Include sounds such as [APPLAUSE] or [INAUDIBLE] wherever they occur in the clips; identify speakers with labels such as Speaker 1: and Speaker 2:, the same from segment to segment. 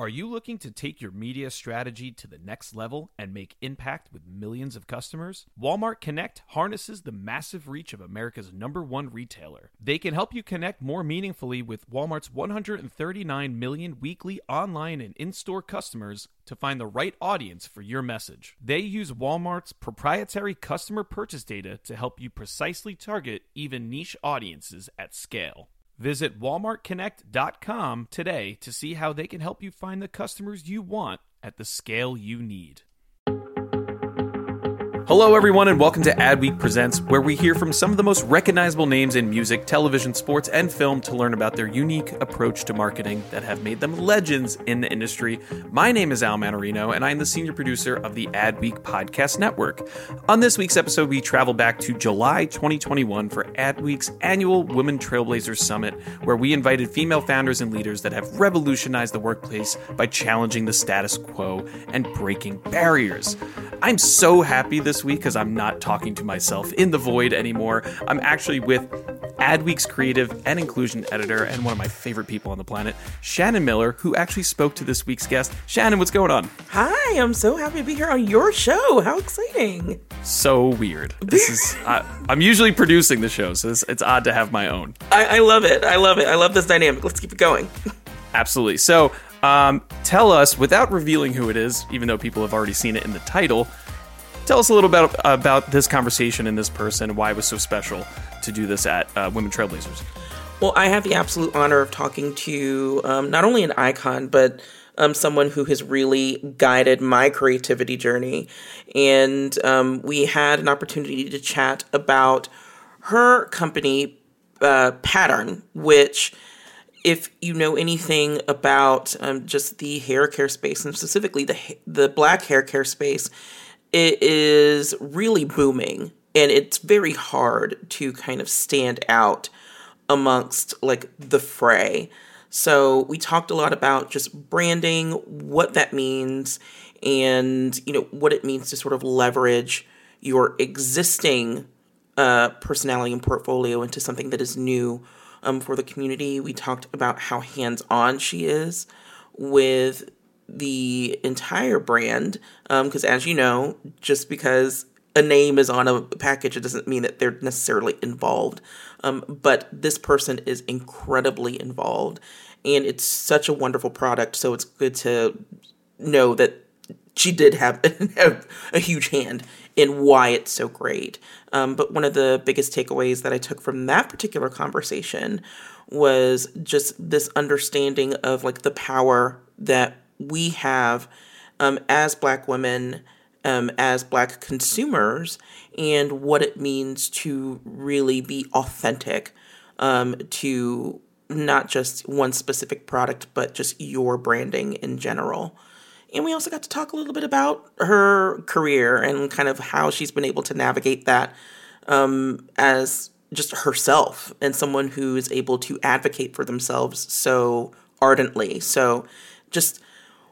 Speaker 1: Are you looking to take your media strategy to the next level and make impact with millions of customers? Walmart Connect harnesses the massive reach of America's number one retailer. They can help you connect more meaningfully with Walmart's 139 million weekly online and in store customers to find the right audience for your message. They use Walmart's proprietary customer purchase data to help you precisely target even niche audiences at scale. Visit walmartconnect.com today to see how they can help you find the customers you want at the scale you need. Hello, everyone, and welcome to Adweek Presents, where we hear from some of the most recognizable names in music, television, sports, and film to learn about their unique approach to marketing that have made them legends in the industry. My name is Al Mannarino, and I'm the senior producer of the Adweek Podcast Network. On this week's episode, we travel back to July 2021 for Adweek's annual Women Trailblazers Summit, where we invited female founders and leaders that have revolutionized the workplace by challenging the status quo and breaking barriers. I'm so happy this week because I'm not talking to myself in the void anymore. I'm actually with Adweek's creative and inclusion editor and one of my favorite people on the planet, Shannon Miller, who actually spoke to this week's guest. Shannon, what's going on?
Speaker 2: Hi, I'm so happy to be here on your show. How exciting!
Speaker 1: So weird. This is I, I'm usually producing the show, so it's, it's odd to have my own.
Speaker 2: I, I love it. I love it. I love this dynamic. Let's keep it going. [LAUGHS]
Speaker 1: Absolutely. So, um, tell us, without revealing who it is, even though people have already seen it in the title, tell us a little bit about, about this conversation and this person, why it was so special to do this at uh, Women Trailblazers.
Speaker 2: Well, I have the absolute honor of talking to um, not only an icon, but um, someone who has really guided my creativity journey. And um, we had an opportunity to chat about her company, uh, Pattern, which if you know anything about um, just the hair care space and specifically the the black hair care space, it is really booming and it's very hard to kind of stand out amongst like the fray. So we talked a lot about just branding, what that means, and you know what it means to sort of leverage your existing uh, personality and portfolio into something that is new um, for the community. We talked about how hands on she is with the entire brand. Because um, as you know, just because a name is on a package, it doesn't mean that they're necessarily involved. Um, but this person is incredibly involved, and it's such a wonderful product. So it's good to know that she did have, [LAUGHS] have a huge hand in why it's so great. Um, but one of the biggest takeaways that I took from that particular conversation was just this understanding of like the power that we have um, as Black women, um, as Black consumers, and what it means to really be authentic um, to not just one specific product, but just your branding in general. And we also got to talk a little bit about her career and kind of how she's been able to navigate that um, as just herself and someone who is able to advocate for themselves so ardently. So, just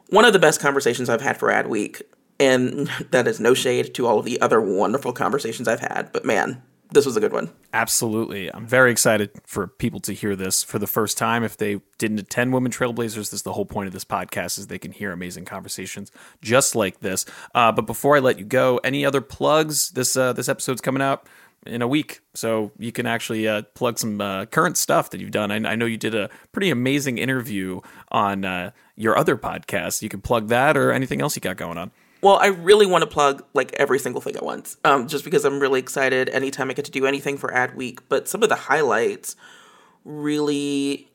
Speaker 2: one of the best conversations I've had for Adweek. And [LAUGHS] that is no shade to all of the other wonderful conversations I've had. But man, this was a good one.
Speaker 1: Absolutely. I'm very excited for people to hear this for the first time. If they didn't attend Women Trailblazers, this is the whole point of this podcast is they can hear amazing conversations just like this. Uh, but before I let you go, any other plugs? This uh, this episode's coming out in a week, so you can actually uh, plug some uh, current stuff that you've done. I, I, know you did a pretty amazing interview on uh, your other podcast. You can plug that or anything else you got going on.
Speaker 2: Well, I really want to plug like every single thing at once, um, just because I'm really excited anytime I get to do anything for Adweek. But some of the highlights really,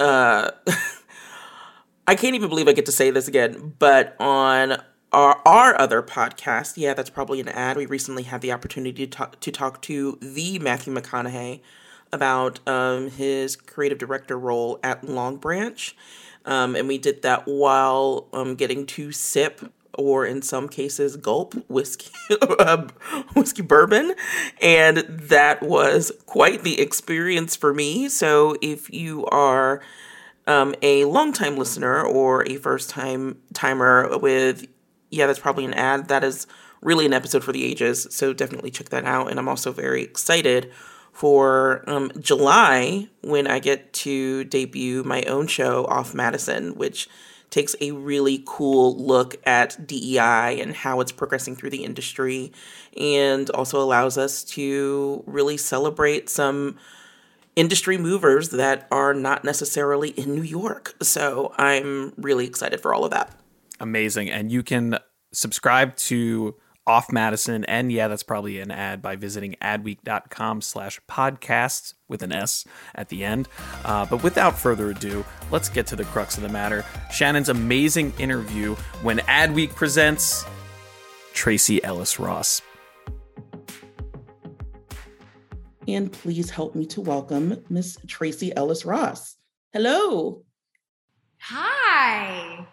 Speaker 2: uh, [LAUGHS] I can't even believe I get to say this again. But on our, our other podcast, yeah, that's probably an ad. We recently had the opportunity to talk to, talk to the Matthew McConaughey about um, his creative director role at Longbranch. Um, and we did that while um, getting to sip or in some cases gulp whiskey [LAUGHS] uh, whiskey bourbon and that was quite the experience for me so if you are um, a longtime listener or a first time timer with yeah that's probably an ad that is really an episode for the ages so definitely check that out and i'm also very excited for um, july when i get to debut my own show off madison which takes a really cool look at DEI and how it's progressing through the industry, and also allows us to really celebrate some industry movers that are not necessarily in New York. So I'm really excited for all of that.
Speaker 1: Amazing. And you can subscribe to off Madison. And yeah, that's probably an ad by visiting adweek.com slash podcasts with an S at the end. Uh, but without further ado, let's get to the crux of the matter. Shannon's amazing interview when Adweek presents Tracee Ellis Ross.
Speaker 2: And please help me to welcome Miss Tracee Ellis Ross. Hello.
Speaker 3: Hi.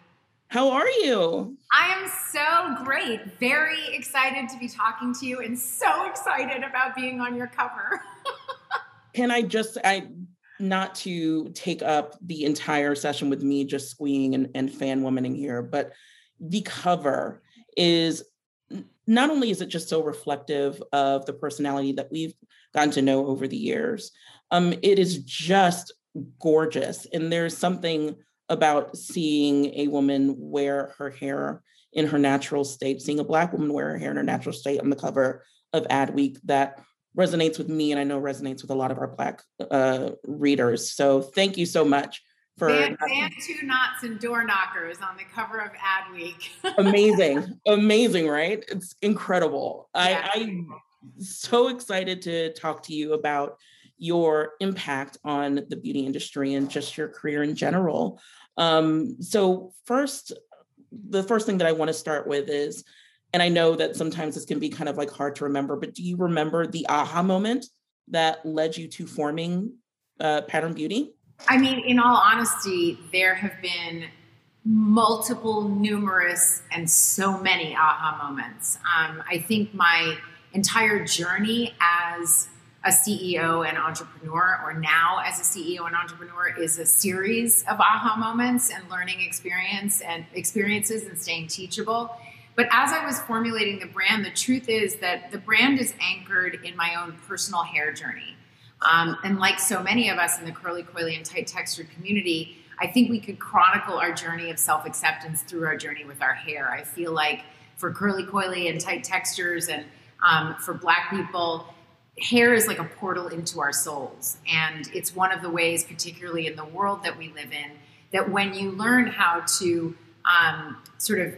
Speaker 2: How are you?
Speaker 3: I am so great. Very excited to be talking to you and so excited about being on your cover. [LAUGHS]
Speaker 2: Can I just I not to take up the entire session with me just squeeing and, and fan womaning here, but the cover is not only is it just so reflective of the personality that we've gotten to know over the years, um, it is just gorgeous. And there's something about seeing a woman wear her hair in her natural state, seeing a Black woman wear her hair in her natural state on the cover of Adweek that resonates with me and I know resonates with a lot of our Black uh, readers. So thank you so much for
Speaker 3: band two knots and door knockers on the cover of Adweek.
Speaker 2: amazing, [LAUGHS] amazing, right? It's incredible. Yeah. I, I'm so excited to talk to you about your impact on the beauty industry and just your career in general. Um, so, first, the first thing that I want to start with is, and I know that sometimes this can be kind of like hard to remember, but do you remember the aha moment that led you to forming uh, Pattern Beauty?
Speaker 3: I mean, in all honesty, there have been multiple, numerous, and so many aha moments. Um, I think my entire journey as a CEO and entrepreneur, or now as a CEO and entrepreneur, is a series of aha moments and learning experience and experiences and staying teachable. But as I was formulating the brand, the truth is that the brand is anchored in my own personal hair journey. Um, and like so many of us in the curly, coily, and tight textured community, I think we could chronicle our journey of self acceptance through our journey with our hair. I feel like for curly, coily, and tight textures, and um, for Black people, hair is like a portal into our souls. And it's one of the ways, particularly in the world that we live in, that when you learn how to um, sort of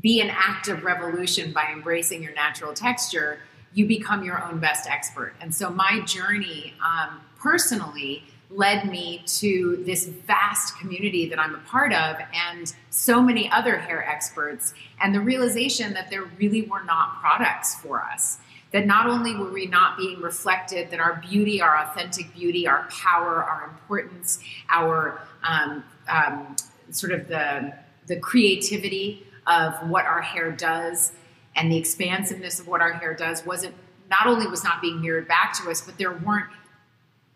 Speaker 3: be an act of revolution by embracing your natural texture, you become your own best expert. And so my journey um, personally led me to this vast community that I'm a part of and so many other hair experts, and the realization that there really were not products for us that not only were we not being reflected, that our beauty, our authentic beauty, our power, our importance, our um, um, sort of the, the creativity of what our hair does and the expansiveness of what our hair does wasn't not only was not being mirrored back to us, but there weren't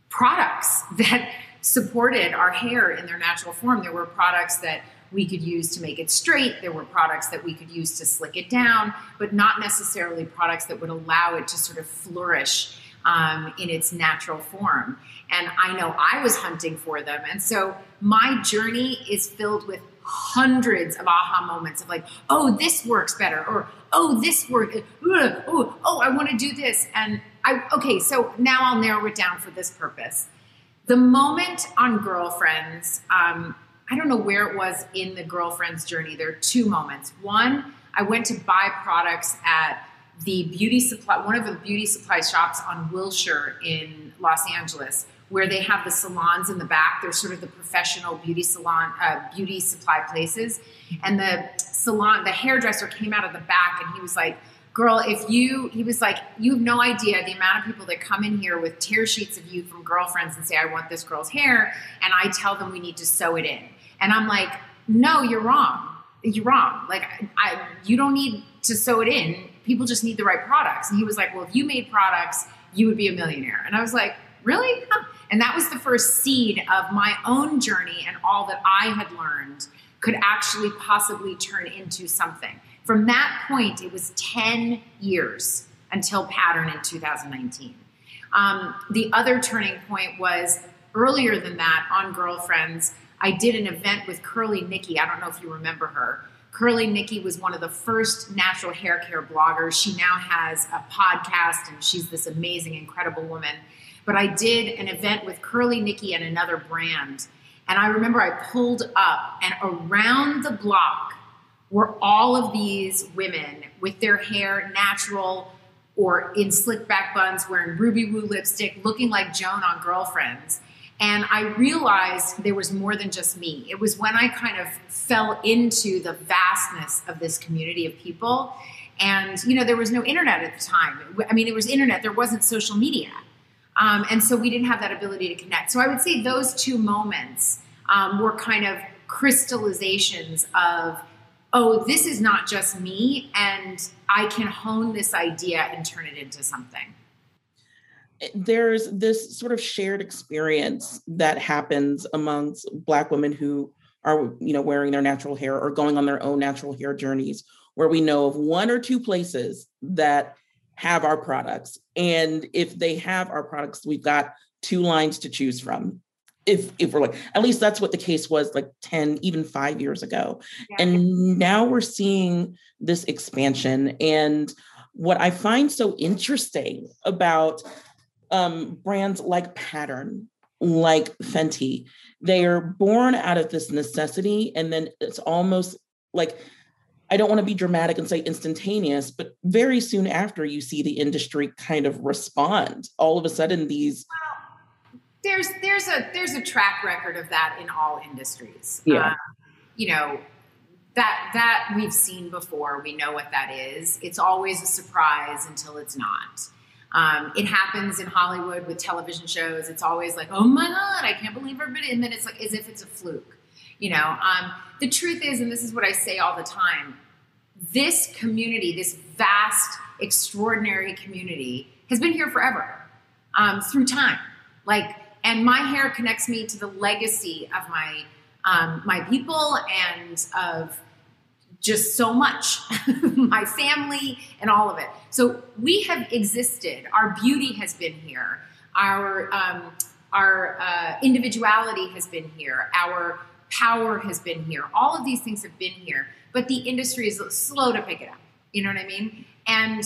Speaker 3: products [LAUGHS] that supported our hair in their natural form. There were products that we could use to make it straight. There were products that we could use to slick it down, but not necessarily products that would allow it to sort of flourish um, in its natural form. And I know I was hunting for them. And so my journey is filled with hundreds of aha moments of like, oh, this works better, or oh, this works, oh, oh, I want to do this. And I okay, so now I'll narrow it down for this purpose. The moment on Girlfriends, um, I don't know where it was in the Girlfriends journey. There are two moments. One, I went to buy products at the beauty supply, one of the beauty supply shops on Wilshire in Los Angeles, where they have the salons in the back. They're sort of the professional beauty salon, uh, beauty supply places. And the salon, the hairdresser came out of the back and he was like, girl, if you, he was like, you have no idea the amount of people that come in here with tear sheets of you from girlfriends and say, I want this girl's hair. And I tell them we need to sew it in. And I'm like, no, you're wrong. You're wrong. Like, I, you don't need to sew it in. People just need the right products. And he was like, well, if you made products, you would be a millionaire. And I was like, really? Huh. And that was the first seed of my own journey and all that I had learned could actually possibly turn into something. From that point, it was 10 years until Pattern in 2019. Um, the other turning point was earlier than that on Girlfriends. I did an event with Curly Nikki. I don't know if you remember her. Curly Nikki was one of the first natural hair care bloggers. She now has a podcast and she's this amazing, incredible woman. But I did an event with Curly Nikki and another brand. And I remember I pulled up, and around the block were all of these women with their hair natural or in slick back buns, wearing ruby woo lipstick, looking like Joan on Girlfriends. And I realized there was more than just me. It was when I kind of fell into the vastness of this community of people. And, you know, there was no internet at the time. I mean, it was internet, there wasn't social media. Um, and so we didn't have that ability to connect. So I would say those two moments um, were kind of crystallizations of, oh, this is not just me, and I can hone this idea and turn it into something.
Speaker 2: Eh, there's this sort of shared experience that happens amongst Black women who are, you know, wearing their natural hair or going on their own natural hair journeys, where we know of one or two places that have our products. And if they have our products, we've got two lines to choose from. If if we're like, at least that's what the case was like 10, even five years ago. Yeah. And now we're seeing this expansion. And what I find so interesting about um, brands like Pattern, like Fenty, they are born out of this necessity. And then it's almost like I don't want to be dramatic and say instantaneous, but very soon after you see the industry kind of respond. All of a sudden, these
Speaker 3: there's there's a there's a track record of that in all industries.
Speaker 2: Yeah, um,
Speaker 3: you know that that we've seen before. We know what that is. It's always a surprise until it's not. Um, it happens in Hollywood with television shows. It's always like, oh my god, I can't believe everybody, and then it's like as if it's a fluke. You know, um, the truth is, and this is what I say all the time this community, this vast, extraordinary community, has been here forever um, through time. Like, and my hair connects me to the legacy of my um, my people and of just so much [LAUGHS] my family and all of it so we have existed our beauty has been here our um, our uh, individuality has been here our power has been here. All of these things have been here, but the industry is slow to pick it up. You know what I mean? And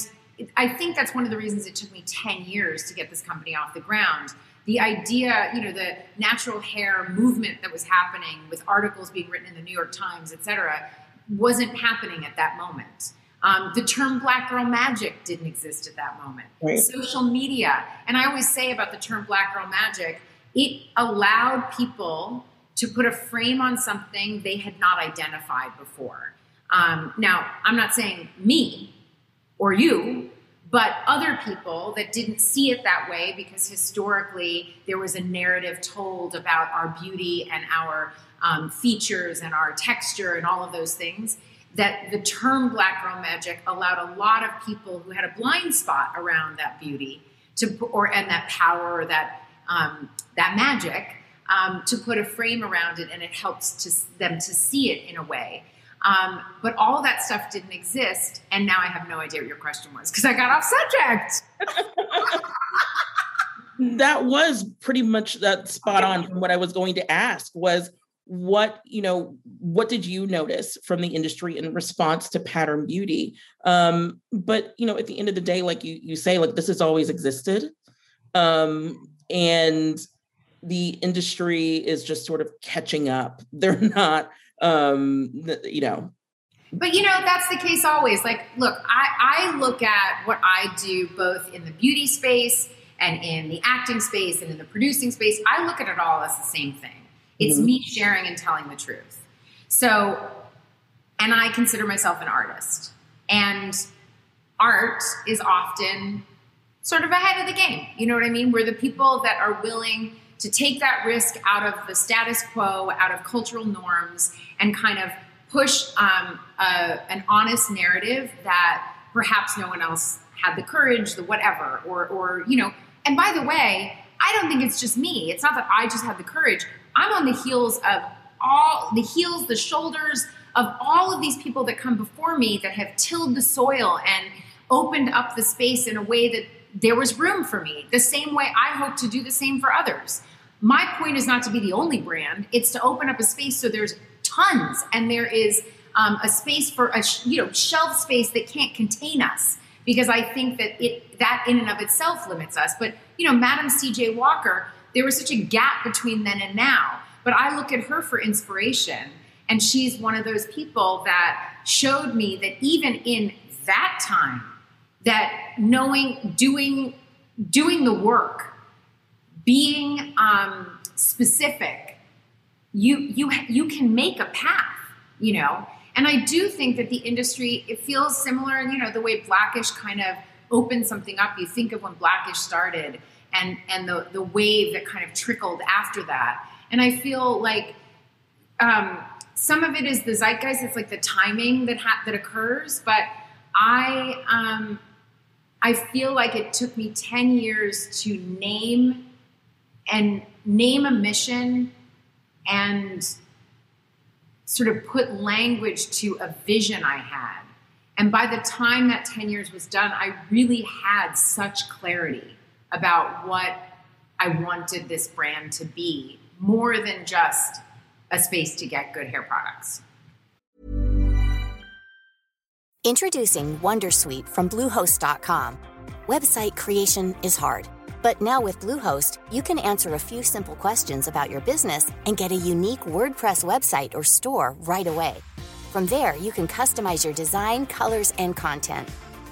Speaker 3: I think that's one of the reasons it took me 10 years to get this company off the ground. The idea, you know, the natural hair movement that was happening with articles being written in the New York Times, et cetera, wasn't happening at that moment. Um, the term black girl magic didn't exist at that moment. Right. Social media, and I always say about the term black girl magic, it allowed people to put a frame on something they had not identified before. Um, now, I'm not saying me or you, but other people that didn't see it that way because historically there was a narrative told about our beauty and our um, features and our texture and all of those things. That the term black girl magic allowed a lot of people who had a blind spot around that beauty to, or and that power, or that um, that magic, um, to put a frame around it and it helps to them to see it in a way. Um, but all that stuff didn't exist, and now I have no idea what your question was because I got off subject. [LAUGHS]
Speaker 2: that was pretty much that spot on from what I was going to ask was what you know what did you notice from the industry in response to pattern beauty? Um but you know at the end of the day like you you say like this has always existed. Um and the industry is just sort of catching up. [LAUGHS] They're not um you know.
Speaker 3: But you know that's the case always. Like look i i look at what i do both in the beauty space and in the acting space and in the producing space. I look at it all as the same thing it's mm-hmm. me sharing and telling the truth. So, and I consider myself an artist. And art is often sort of ahead of the game. You know what I mean? We're the people that are willing to take that risk out of the status quo, out of cultural norms, and kind of push um, a, an honest narrative that perhaps no one else had the courage, the whatever, or, or you know. And by the way, I don't think it's just me. It's not that I just had the courage. I'm on the heels of all the heels, the shoulders of all of these people that come before me that have tilled the soil and opened up the space in a way that there was room for me, the same way I hope to do the same for others. My point is not to be the only brand, it's to open up a space so there's tons and there is um, a space for a you know shelf space that can't contain us because I think that it that in and of itself limits us. But you know, Madam C.J. Walker there was such a gap between then and now. But I look at her for inspiration. And she's one of those people that showed me that even in that time, that knowing, doing, doing the work, being um, specific, you you you can make a path, you know. And I do think that the industry it feels similar, you know, the way Blackish kind of opened something up. You think of when Blackish started, and and the the wave that kind of trickled after that. And I feel like um, some of it is the zeitgeist. It's like the timing that ha- that occurs. But I um, I feel like it took me ten years to name and name a mission and sort of put language to a vision I had. And by the time that 10 years was done, I really had such clarity about what I wanted this brand to be more than just a space to get good hair products.
Speaker 4: Introducing Wondersuite from Bluehost.com. Website creation is hard, but now with Bluehost, you can answer a few simple questions about your business and get a unique WordPress website or store right away. From there, you can customize your design, colors, and content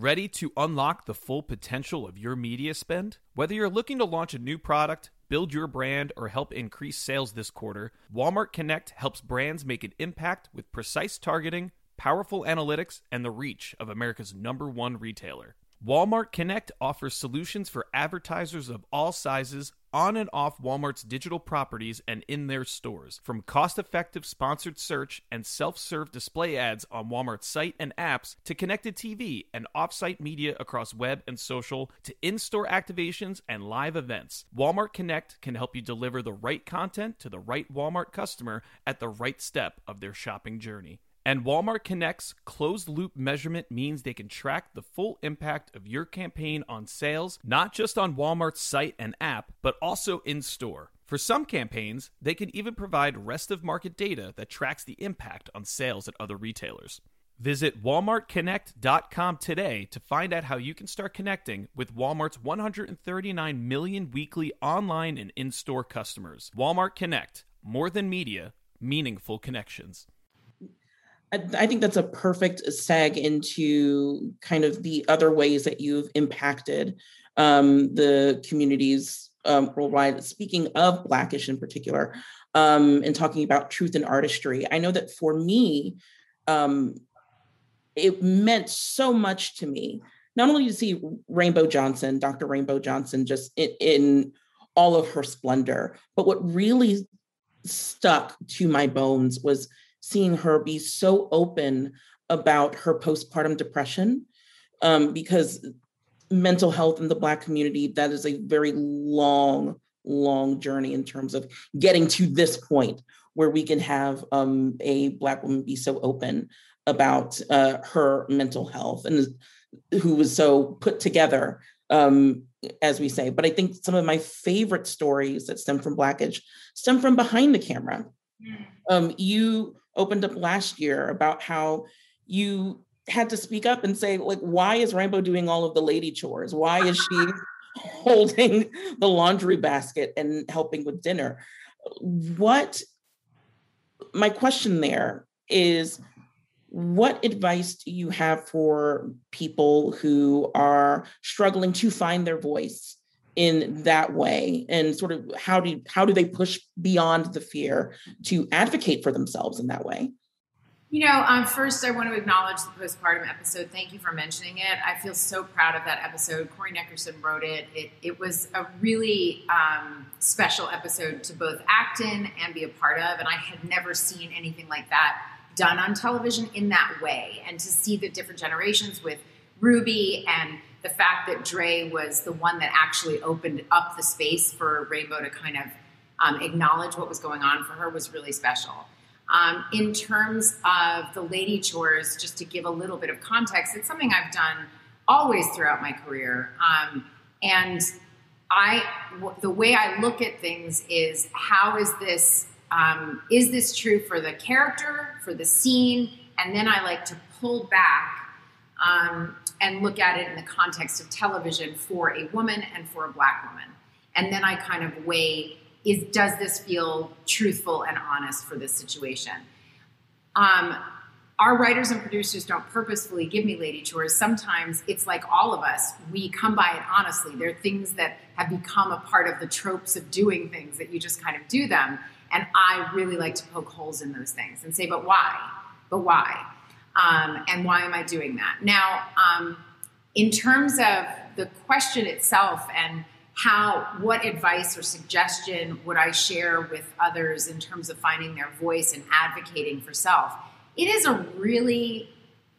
Speaker 1: Ready to unlock the full potential of your media spend? Whether you're looking to launch a new product, build your brand, or help increase sales this quarter, Walmart Connect helps brands make an impact with precise targeting, powerful analytics, and the reach of America's number one retailer. Walmart Connect offers solutions for advertisers of all sizes on and off Walmart's digital properties and in their stores. From cost effective sponsored search and self serve display ads on Walmart's site and apps to connected TV and off site media across web and social to in store activations and live events, Walmart Connect can help you deliver the right content to the right Walmart customer at the right step of their shopping journey. And Walmart Connect's closed loop measurement means they can track the full impact of your campaign on sales, not just on Walmart's site and app, but also in store. For some campaigns, they can even provide rest of market data that tracks the impact on sales at other retailers. Visit walmartconnect.com today to find out how you can start connecting with Walmart's 139 million weekly online and in store customers. Walmart Connect, more than media, meaningful connections.
Speaker 2: I think that's a perfect seg into kind of the other ways that you've impacted um, the communities um, worldwide. Speaking of Blackish in particular, um, and talking about truth and artistry. I know that for me, um, it meant so much to me, not only to see Rainbow Johnson, Dr. Rainbow Johnson, just in, in all of her splendor, but what really stuck to my bones was seeing her be so open about her postpartum depression um, because mental health in the black community that is a very long long journey in terms of getting to this point where we can have um, a black woman be so open about uh, her mental health and who was so put together um, as we say but i think some of my favorite stories that stem from Blackish stem from behind the camera mm. um, you opened up last year about how you had to speak up and say like why is rainbow doing all of the lady chores? Why is she [LAUGHS] holding the laundry basket and helping with dinner? What my question there is what advice do you have for people who are struggling to find their voice in that way and sort of how do how do they push beyond the fear to advocate for themselves in that way
Speaker 3: you know, um, first, I want to acknowledge the postpartum episode. Thank you for mentioning it. I feel so proud of that episode. Corey Nickerson wrote it. It, it was a really um, special episode to both act in and be a part of. And I had never seen anything like that done on television in that way. And to see the different generations with Ruby and the fact that Dre was the one that actually opened up the space for Rainbow to kind of um, acknowledge what was going on for her was really special. Um, in terms of the lady chores, just to give a little bit of context, it's something I've done always throughout my career. Um, and I, w- the way I look at things is how is this, um, is this true for the character, for the scene? And then I like to pull back um, and look at it in the context of television for a woman and for a black woman. And then I kind of weigh is does this feel truthful and honest for this situation? Um, our writers and producers don't purposefully give me lady chores. Sometimes it's like all of us, we come by it honestly. There are things that have become a part of the tropes of doing things that you just kind of do them. And I really like to poke holes in those things and say, but why? But why? Um, and why am I doing that? Now, um, in terms of the question itself and how what advice or suggestion would I share with others in terms of finding their voice and advocating for self? It is a really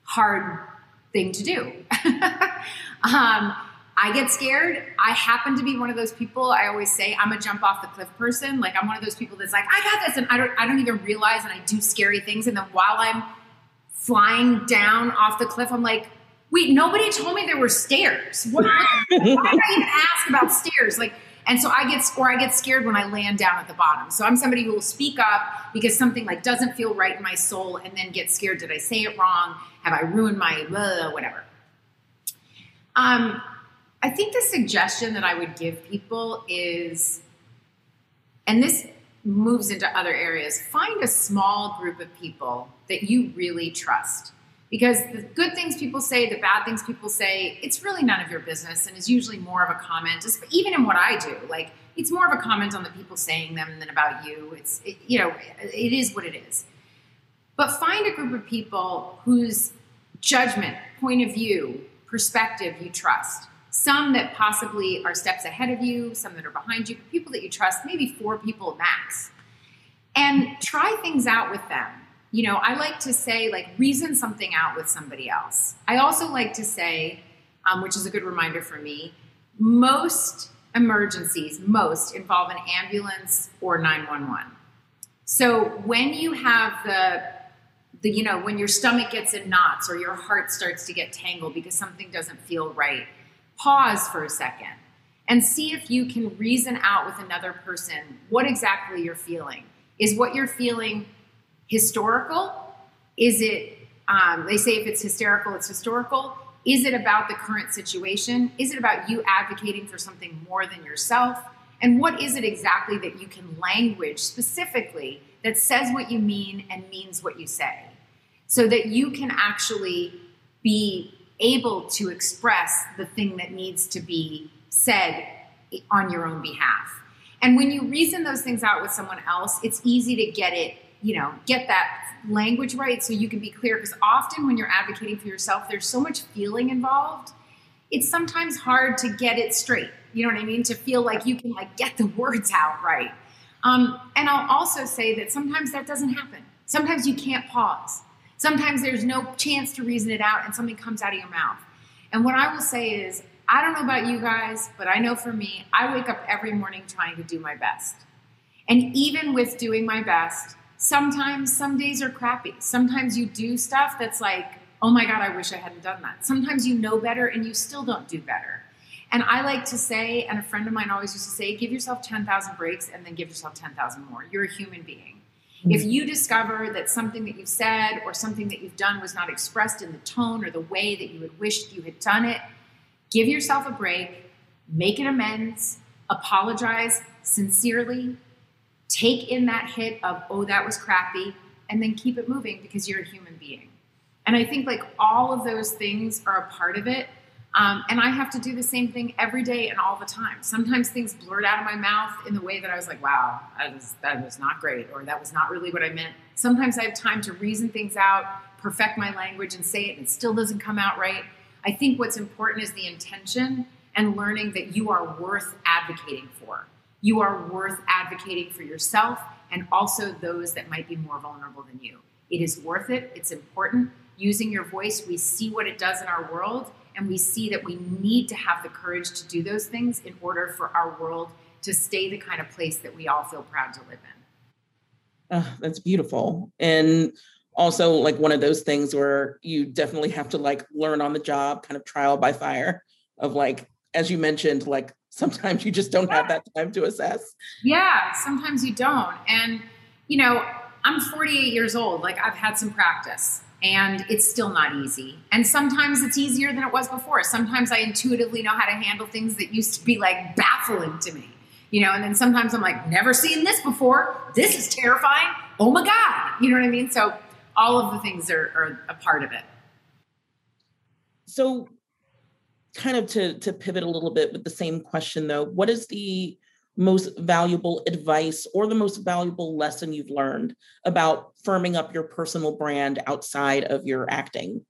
Speaker 3: hard thing to do. [LAUGHS] um, I get scared. I happen to be one of those people. I always say I'm a jump off the cliff person. Like I'm one of those people that's like, I got this, and I don't, I don't even realize, and I do scary things, and then while I'm flying down off the cliff, I'm like, wait, nobody told me there were stairs. What, why did I even ask about stairs? Like, and so I get, or I get scared when I land down at the bottom. So I'm somebody who will speak up because something like doesn't feel right in my soul, and then get scared. Did I say it wrong? Have I ruined my blah, whatever? Um, I think the suggestion that I would give people is, and this moves into other areas, find a small group of people that you really trust because the good things people say, the bad things people say, it's really none of your business and is usually more of a comment. just Even in what I do, like it's more of a comment on the people saying them than about you. It's it, you know it is what it is. But find a group of people whose judgment, point of view, perspective you trust. Some that possibly are steps ahead of you, some that are behind you, people that you trust, maybe four people max. And try things out with them you know, I like to say, like, reason something out with somebody else. I also like to say, um, which is a good reminder for me, most emergencies, most involve an ambulance or 911. So when you have the, the, you know, when your stomach gets in knots or your heart starts to get tangled because something doesn't feel right, pause for a second and see if you can reason out with another person what exactly you're feeling. Is what you're feeling historical? Is it, um, they say if it's hysterical, it's historical. Is it about the current situation? Is it about you advocating for something more than yourself? And what is it exactly that you can language specifically that says what you mean and means what you say? So that you can actually be able to express the thing that needs to be said on your own behalf. And when you reason those things out with someone else, it's easy to get it, you know, get that language right so you can be clear. Because often when you're advocating for yourself, there's so much feeling involved. It's sometimes hard to get it straight. You know what I mean? To feel like you can like get the words out right. Um, and I'll also say that sometimes that doesn't happen. Sometimes you can't pause. Sometimes there's no chance to reason it out and something comes out of your mouth. And what I will say is, I don't know about you guys, but I know for me, I wake up every morning trying to do my best. And even with doing my best, sometimes some days are crappy. Sometimes you do stuff that's like, oh my God, I wish I hadn't done that. Sometimes you know better and you still don't do better. And I like to say, and a friend of mine always used to say, give yourself 10,000 breaks and then give yourself 10,000 more. You're a human being. Mm-hmm. If you discover that something that you've said or something that you've done was not expressed in the tone or the way that you had wished you had done it, give yourself a break, make an amends, apologize sincerely, take in that hit of, oh, that was crappy, and then keep it moving because you're a human being. And I think like all of those things are a part of it. Um, and I have to do the same thing every day and all the time. Sometimes things blurt out of my mouth in the way that I was like, wow, that was, that was not great, or that was not really what I meant. Sometimes I have time to reason things out, perfect my language, and say it, and it still doesn't come out right. I think what's important is the intention and learning that you are worth advocating for. You are worth advocating for yourself and also those that might be more vulnerable than you. It is worth it. It's important. Using your voice, we see what it does in our world, and we see that we need to have the courage to do those things in order for our world to stay the kind of place that we all feel proud to live in.
Speaker 2: Oh, that's beautiful. And also like one of those things where you definitely have to like learn on the job, kind of trial by fire of like, as you mentioned, like sometimes you just don't have that time to assess.
Speaker 3: Yeah, sometimes you don't. And, you know, I'm 48 years old. Like I've had some practice and it's still not easy. And sometimes it's easier than it was before. Sometimes I intuitively know how to handle things that used to be like baffling to me, you know, and then sometimes I'm like, never seen this before. This is terrifying. Oh my God. You know what I mean? So all of the things are, are a part of it.
Speaker 2: So, kind of to, to pivot a little bit with the same question though, what is the most valuable advice or the most valuable lesson you've learned about firming up your personal brand outside of your acting?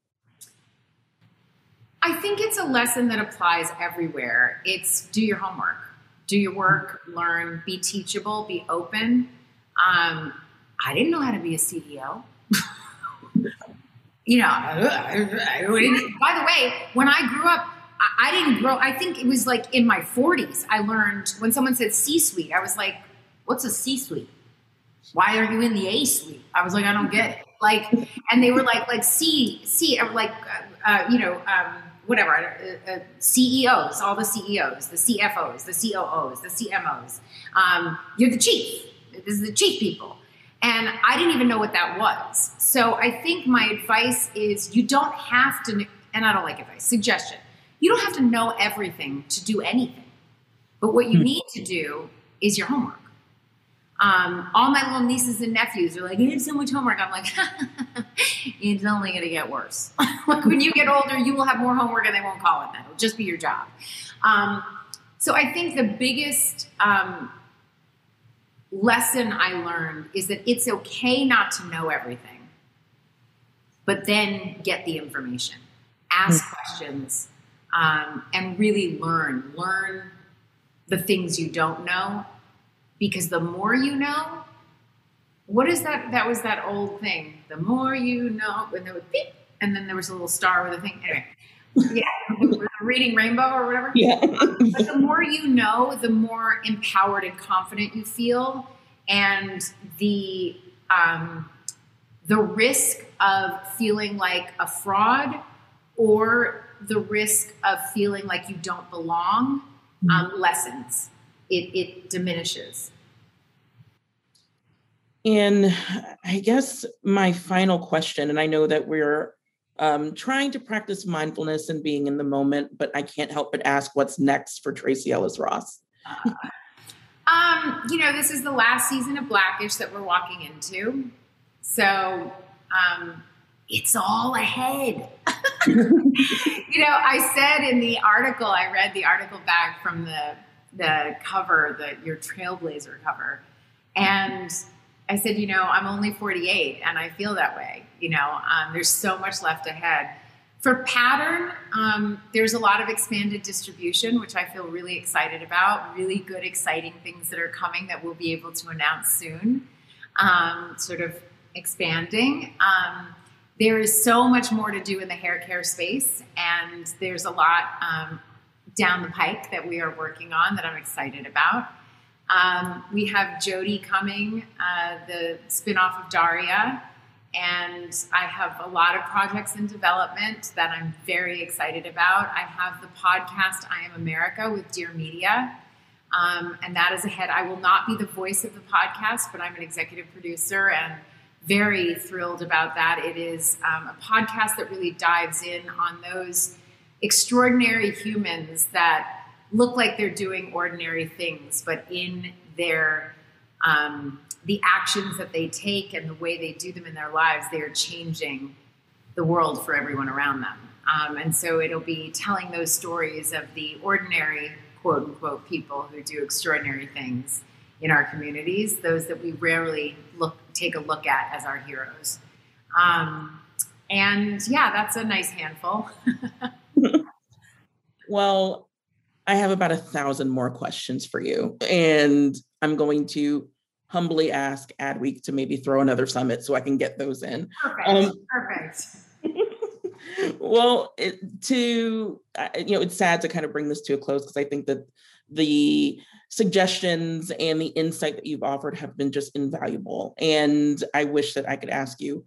Speaker 3: I think it's a lesson that applies everywhere. It's do your homework, do your work, learn, be teachable, be open. Um, I didn't know how to be a CEO [LAUGHS] you know, by the way, when I grew up, I didn't grow, I think it was like in my 40s, I learned when someone said C suite, I was like, what's a C suite? Why are you in the A suite? I was like, I don't get it. Like, and they were like, like C, C, like, uh, uh, you know, um, whatever, uh, uh CEOs, all the CEOs, the CFOs, the COOs, the CMOs. Um, you're the chief. This is the chief people. And I didn't even know what that was. So I think my advice is you don't have to, and I don't like advice, suggestion. You don't have to know everything to do anything. But what you hmm. need to do is your homework. Um, all my little nieces and nephews are like, I have so much homework. I'm like, [LAUGHS] it's only going to get worse. [LAUGHS] like when you get older, you will have more homework and they won't call it that. It'll just be your job. Um, so I think the biggest um, lesson I learned is that it's okay not to know everything, but then get the information, ask mm-hmm. questions, um, and really learn. Learn the things you don't know, because the more you know, what is that? That was that old thing. The more you know, when there was beep, and then there was a little star with a thing. Anyway, [LAUGHS] yeah, reading rainbow or whatever.
Speaker 2: Yeah.
Speaker 3: but the more you know, the more empowered and confident you feel, and the um, the risk of feeling like a fraud or the risk of feeling like you don't belong um, mm-hmm. lessens. It, it diminishes.
Speaker 2: And I guess my final question, and I know that we're um, trying to practice mindfulness and being in the moment, but I can't help but ask what's next for Tracee Ellis Ross.
Speaker 3: uh, um, you know, this is the last season of Blackish that we're walking into. So um, it's all ahead. [LAUGHS] you know, I said in the article, I read the article back from the the cover, the your Trailblazer cover, and I said, you know, I'm only 48, and I feel that way. You know, um, there's so much left ahead. For pattern, um, there's a lot of expanded distribution, which I feel really excited about. Really good, exciting things that are coming that we'll be able to announce soon. Um, sort of expanding. Um, there is so much more to do in the hair care space, and there's a lot um, down the pike that we are working on that I'm excited about. Um, we have Jodie coming, uh, the spinoff of Daria, and I have a lot of projects in development that I'm very excited about. I have the podcast I Am America with Dear Media, um, and that is ahead. I will not be the voice of the podcast, but I'm an executive producer and very thrilled about that. It is um, a podcast that really dives in on those extraordinary humans that look like they're doing ordinary things, but in their um, the actions that they take and the way they do them in their lives, they are changing the world for everyone around them. Um, and so it'll be telling those stories of the ordinary quote unquote people who do extraordinary things in our communities, those that we rarely look take a look at as our heroes. Um, and yeah, that's a nice handful. [LAUGHS]
Speaker 2: well, I have about a thousand more questions for you, and I'm going to humbly ask Adweek to maybe throw another summit so I can get those in.
Speaker 3: Perfect. Um, Perfect. [LAUGHS]
Speaker 2: well, it, to you know, it's sad to kind of bring this to a close because I think that the suggestions and the insight that you've offered have been just invaluable. And I wish that I could ask you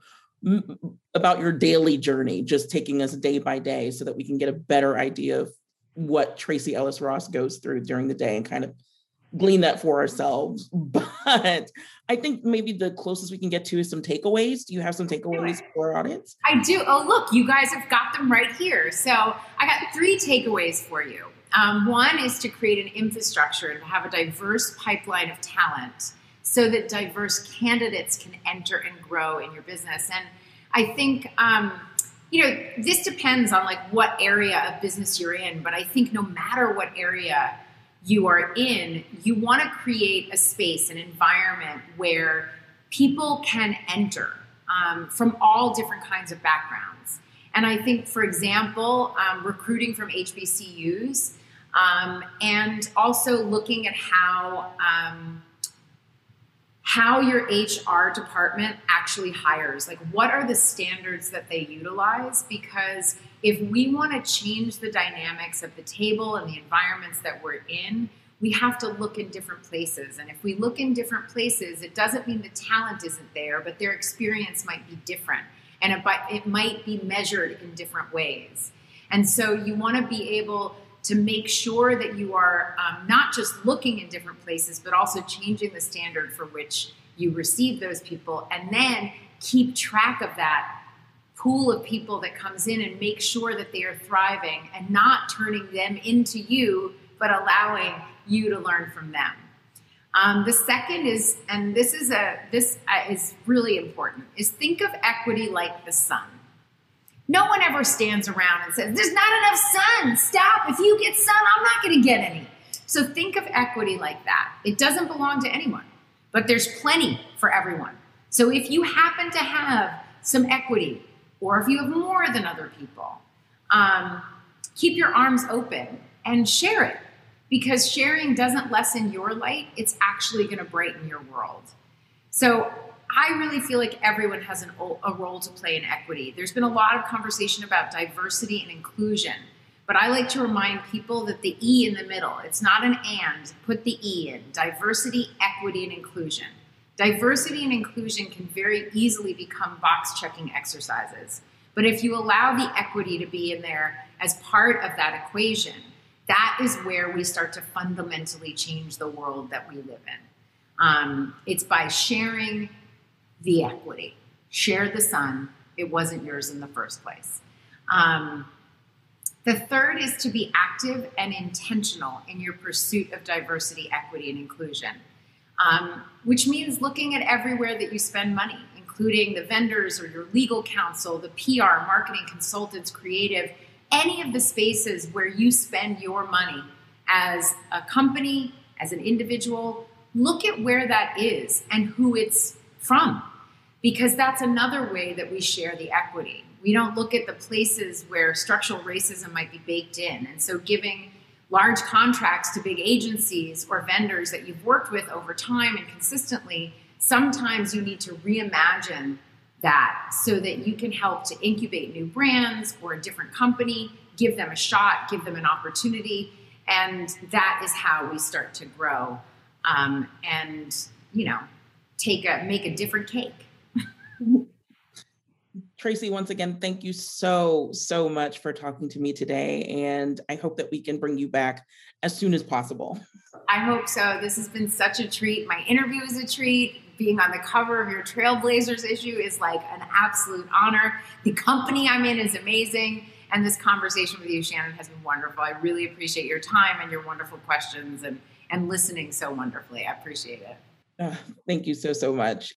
Speaker 2: about your daily journey, just taking us day by day so that we can get a better idea of what Tracee Ellis Ross goes through during the day and kind of glean that for ourselves. [LAUGHS] But I think maybe the closest we can get to is some takeaways. Do you have some takeaways for our audience?
Speaker 3: I do. Oh, look, you guys have got them right here. So I got three takeaways for you. Um, one is to create an infrastructure and have a diverse pipeline of talent so that diverse candidates can enter and grow in your business. And I think, um, you know, this depends on like what area of business you're in, but I think no matter what area you are in, you want to create a space, an environment where people can enter um, from all different kinds of backgrounds. And I think, for example, um, recruiting from HBCUs um, and also looking at how um, how your HR department actually hires. Like, what are the standards that they utilize? Because if we want to change the dynamics of the table and the environments that we're in, we have to look in different places. And if we look in different places, it doesn't mean the talent isn't there, but their experience might be different. And it, it might be measured in different ways. And so you want to be able to make sure that you are um, not just looking in different places, but also changing the standard for which you receive those people, and then keep track of that pool of people that comes in and make sure that they are thriving and not turning them into you, but allowing you to learn from them. Um, the second is, and this is a this uh, is really important, is think of equity like the sun. No one ever stands around and says, There's not enough sun. Stop. If you get sun, I'm not going to get any. So think of equity like that. It doesn't belong to anyone, but there's plenty for everyone. So if you happen to have some equity, or if you have more than other people, um, keep your arms open and share it because sharing doesn't lessen your light, it's actually going to brighten your world. So I really feel like everyone has an, a role to play in equity. There's been a lot of conversation about diversity and inclusion, but I like to remind people that the E in the middle, it's not an and, put the E in diversity, equity, and inclusion. Diversity and inclusion can very easily become box checking exercises. But if you allow the equity to be in there as part of that equation, that is where we start to fundamentally change the world that we live in. Um, it's by sharing the equity. Share the sun. It wasn't yours in the first place. Um, the third is to be active and intentional in your pursuit of diversity, equity, and inclusion, um, which means looking at everywhere that you spend money, including the vendors or your legal counsel, the PR, marketing consultants, creative, any of the spaces where you spend your money as a company, as an individual, look at where that is and who it's from, because that's another way that we share the equity. We don't look at the places where structural racism might be baked in. And so giving large contracts to big agencies or vendors that you've worked with over time and consistently, sometimes you need to reimagine that so that you can help to incubate new brands or a different company, give them a shot, give them an opportunity. And that is how we start to grow um, and, you know, take a, make a different cake.
Speaker 2: Tracee, once again, thank you so, so much for talking to me today. And I hope that we can bring you back as soon as possible.
Speaker 3: I hope so. This has been such a treat. My interview is a treat. Being on the cover of your Trailblazers issue is like an absolute honor. The company I'm in is amazing. And this conversation with you, Shannon, has been wonderful. I really appreciate your time and your wonderful questions and, and listening so wonderfully. I appreciate it.
Speaker 2: Uh, thank you so, so much.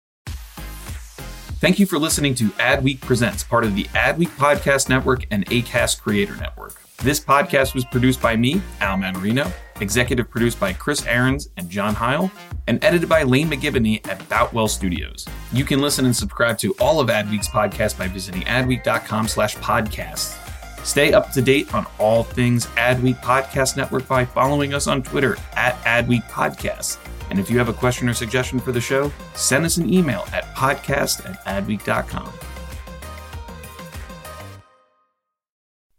Speaker 1: Thank you for listening to Adweek Presents, part of the Adweek Podcast Network and ACAST Creator Network. This podcast was produced by me, Al Mannarino, executive produced by Chris Ahrens and John Heil, and edited by Lane McGivney at Boutwell Studios. You can listen and subscribe to all of Adweek's podcasts by visiting adweek.com slash podcasts. Stay up to date on all things Adweek Podcast Network by following us on Twitter at Adweek Podcasts. And if you have a question or suggestion for the show, send us an email at podcast at adweek.com.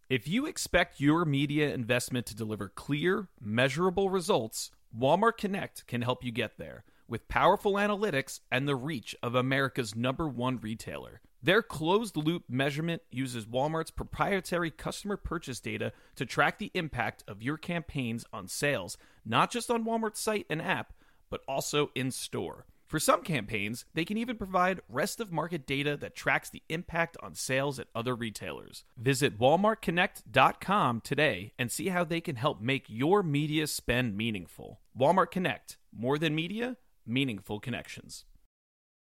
Speaker 1: If you expect your media investment to deliver clear, measurable results, Walmart Connect can help you get there with powerful analytics and the reach of America's number one retailer. Their closed loop measurement uses Walmart's proprietary customer purchase data to track the impact of your campaigns on sales, not just on Walmart's site and app, but also in store. For some campaigns, they can even provide rest of market data that tracks the impact on sales at other retailers. Visit walmartconnect.com today and see how they can help make your media spend meaningful. Walmart Connect, more than media, meaningful connections.